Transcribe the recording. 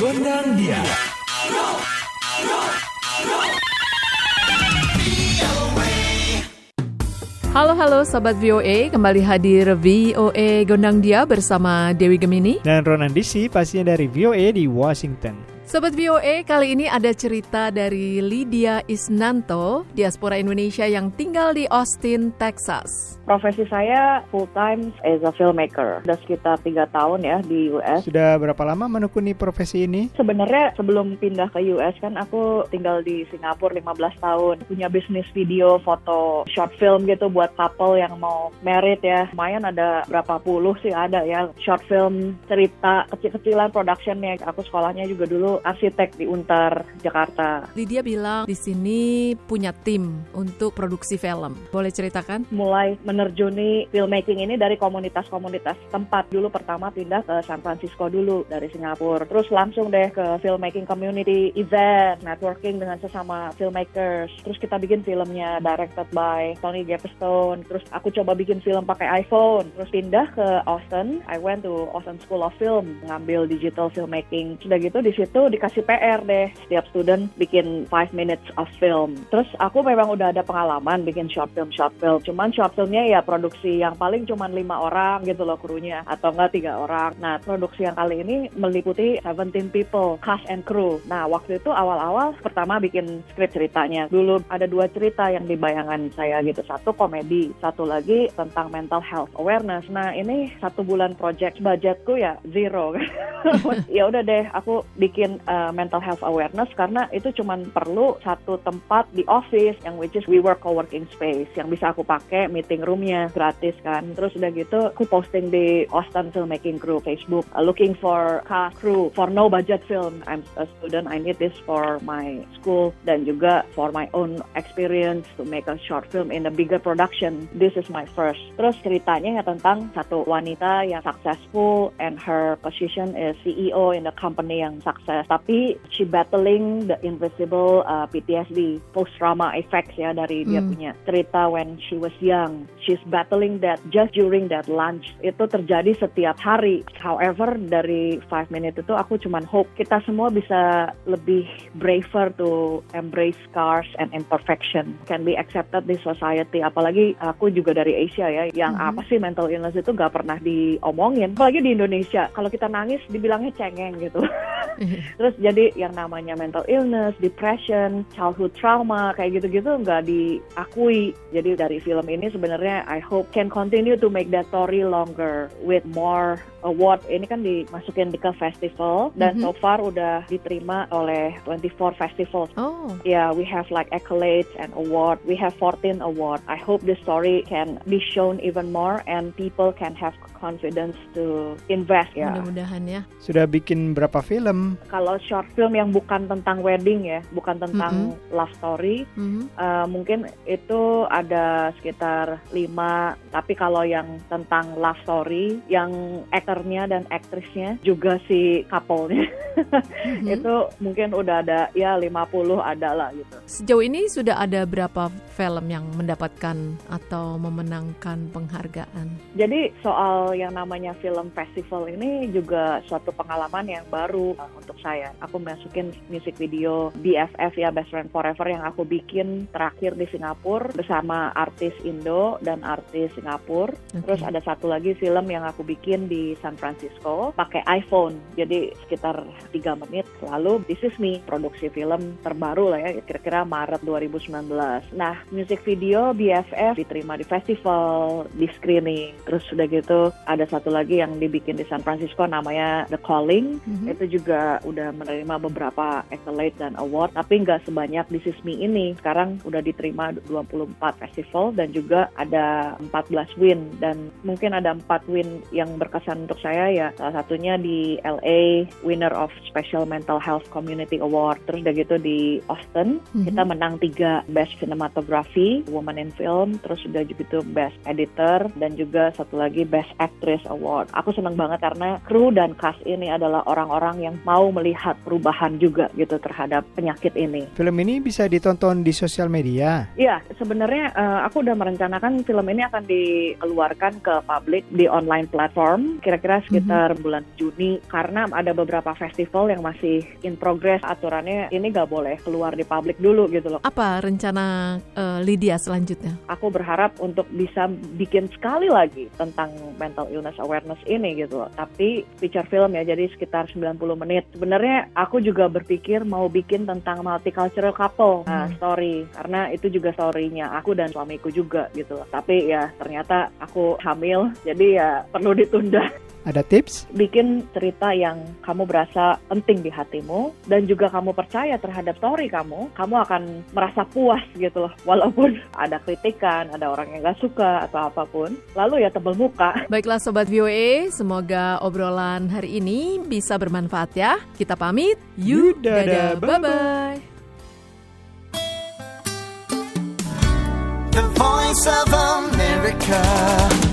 Gondang dia. Halo halo Sobat VOA, kembali hadir VOA Gondang Dia bersama Dewi Gemini. Dan Ronan DC pastinya dari VOA di Washington. Sobat VOA, kali ini ada cerita dari Lydia Isnanto, diaspora Indonesia yang tinggal di Austin, Texas. Profesi saya full time as a filmmaker. Sudah sekitar tiga tahun ya di US. Sudah berapa lama menekuni profesi ini? Sebenarnya sebelum pindah ke US kan aku tinggal di Singapura 15 tahun. Punya bisnis video, foto, short film gitu buat couple yang mau married ya. Lumayan ada berapa puluh sih ada ya. Short film, cerita, kecil-kecilan productionnya. Aku sekolahnya juga dulu arsitek di Untar, Jakarta. Lydia bilang di sini punya tim untuk produksi film. Boleh ceritakan? Mulai menerjuni filmmaking ini dari komunitas-komunitas tempat. Dulu pertama pindah ke San Francisco dulu dari Singapura. Terus langsung deh ke filmmaking community event, networking dengan sesama filmmakers. Terus kita bikin filmnya directed by Tony Gapstone. Terus aku coba bikin film pakai iPhone. Terus pindah ke Austin. I went to Austin School of Film, ngambil digital filmmaking. Sudah gitu di situ dikasih PR deh setiap student bikin 5 minutes of film. Terus aku memang udah ada pengalaman bikin short film short film. Cuman short filmnya ya produksi yang paling cuma lima orang gitu loh krunya atau enggak tiga orang. Nah produksi yang kali ini meliputi 17 people cast and crew. Nah waktu itu awal-awal pertama bikin skrip ceritanya. Dulu ada dua cerita yang di bayangan saya gitu. Satu komedi, satu lagi tentang mental health awareness. Nah ini satu bulan project budgetku ya zero. ya udah deh aku bikin uh, mental health awareness karena itu cuma perlu satu tempat di office yang which is we work co-working space yang bisa aku pakai meeting roomnya gratis kan. Terus udah gitu aku posting di Austin Filmmaking Crew Facebook uh, looking for cast crew for no budget film. I'm a student I need this for my school dan juga for my own experience to make a short film in a bigger production. This is my first. Terus ceritanya ya tentang satu wanita yang successful and her position is CEO in the company yang sukses tapi she battling the invisible uh, PTSD post trauma effects ya dari dia Hmm. punya cerita when she was young. She's battling that just during that lunch. Itu terjadi setiap hari. However dari five minutes itu aku cuman hope kita semua bisa lebih braver to embrace scars and imperfection. Can be accepted di society? Apalagi aku juga dari Asia ya yang Mhm. apa sih mental illness itu gak pernah diomongin. Apalagi di Indonesia. Kalau kita nangis dibilangnya cengeng gitu Terus jadi yang namanya mental illness, depression, childhood trauma kayak gitu-gitu nggak diakui. Jadi dari film ini sebenarnya I hope can continue to make that story longer with more award. Ini kan dimasukin ke festival dan Mhm. so far udah diterima oleh 24 festivals. Oh, Yeah, we have like accolades and award. We have 14 award. I hope this story can be shown even more and people can have confidence to invest ya. mudah-mudahan ya. Sudah bikin berapa film? Kalau short film yang bukan tentang wedding ya, bukan tentang love story, Mhm. eh, mungkin itu ada sekitar lima. Tapi kalau yang tentang love story, yang aktornya dan aktrisnya juga si couple-nya, Mhm. itu mungkin udah ada ya 50 ada lah gitu. Sejauh ini sudah ada berapa film yang mendapatkan atau memenangkan penghargaan? Jadi soal yang namanya film festival ini juga suatu pengalaman yang baru uh, untuk saya. Aku masukin music video BFF ya Best Friend Forever yang aku bikin terakhir di Singapura bersama artis Indo dan artis Singapura. Oke. Terus ada satu lagi film yang aku bikin di San Francisco pakai iPhone. Jadi sekitar 3 menit. Lalu This Is Me, produksi film terbaru lah ya, kira-kira Maret 2019. Nah, music video BFF diterima di festival, di screening. Terus udah gitu ada satu lagi yang dibikin di San Francisco namanya The Calling. Mhm. Itu juga udah menerima beberapa accolade dan award, tapi nggak sebanyak This Is Me ini. Sekarang udah diterima 24 festival dan juga ada 14 win dan mungkin ada 4 win yang berkesan untuk saya ya. Salah satunya di LA winner of Special Mental Health Community Award. Terus udah gitu di Austin Mhm. kita menang tiga Best Cinematography, Woman in Film, terus udah gitu Best Editor dan juga satu lagi Best Actress Award. Aku seneng banget karena kru dan cast ini adalah orang-orang yang mau melihat perubahan juga gitu terhadap penyakit ini. Film ini bisa ditonton di sosial media. Iya, sebenarnya eh, aku udah merencanakan film ini akan dikeluarkan ke publik di online platform. Kira-kira kira-kira sekitar bulan Juni karena ada beberapa festival yang masih in progress aturannya ini nggak boleh keluar di publik dulu gitu loh. Apa rencana uh, Lydia selanjutnya? Aku berharap untuk bisa bikin sekali lagi tentang mental illness awareness ini gitu loh. Tapi feature film ya jadi sekitar 90 menit. Sebenarnya aku juga berpikir mau bikin tentang multicultural couple nah, hmm. story karena itu juga storynya aku dan suamiku juga gitu loh. Tapi ya ternyata aku hamil jadi ya perlu ditunda. Ada tips? Bikin cerita yang kamu berasa penting di hatimu dan juga kamu percaya terhadap story kamu, kamu akan merasa puas gitu loh. Walaupun ada kritikan, ada orang yang gak suka atau apa pun. Lalu ya tebel muka. Baiklah Sobat VOA, semoga obrolan hari ini bisa bermanfaat ya. Kita pamit. You, dadah, bye-bye. The Voice of America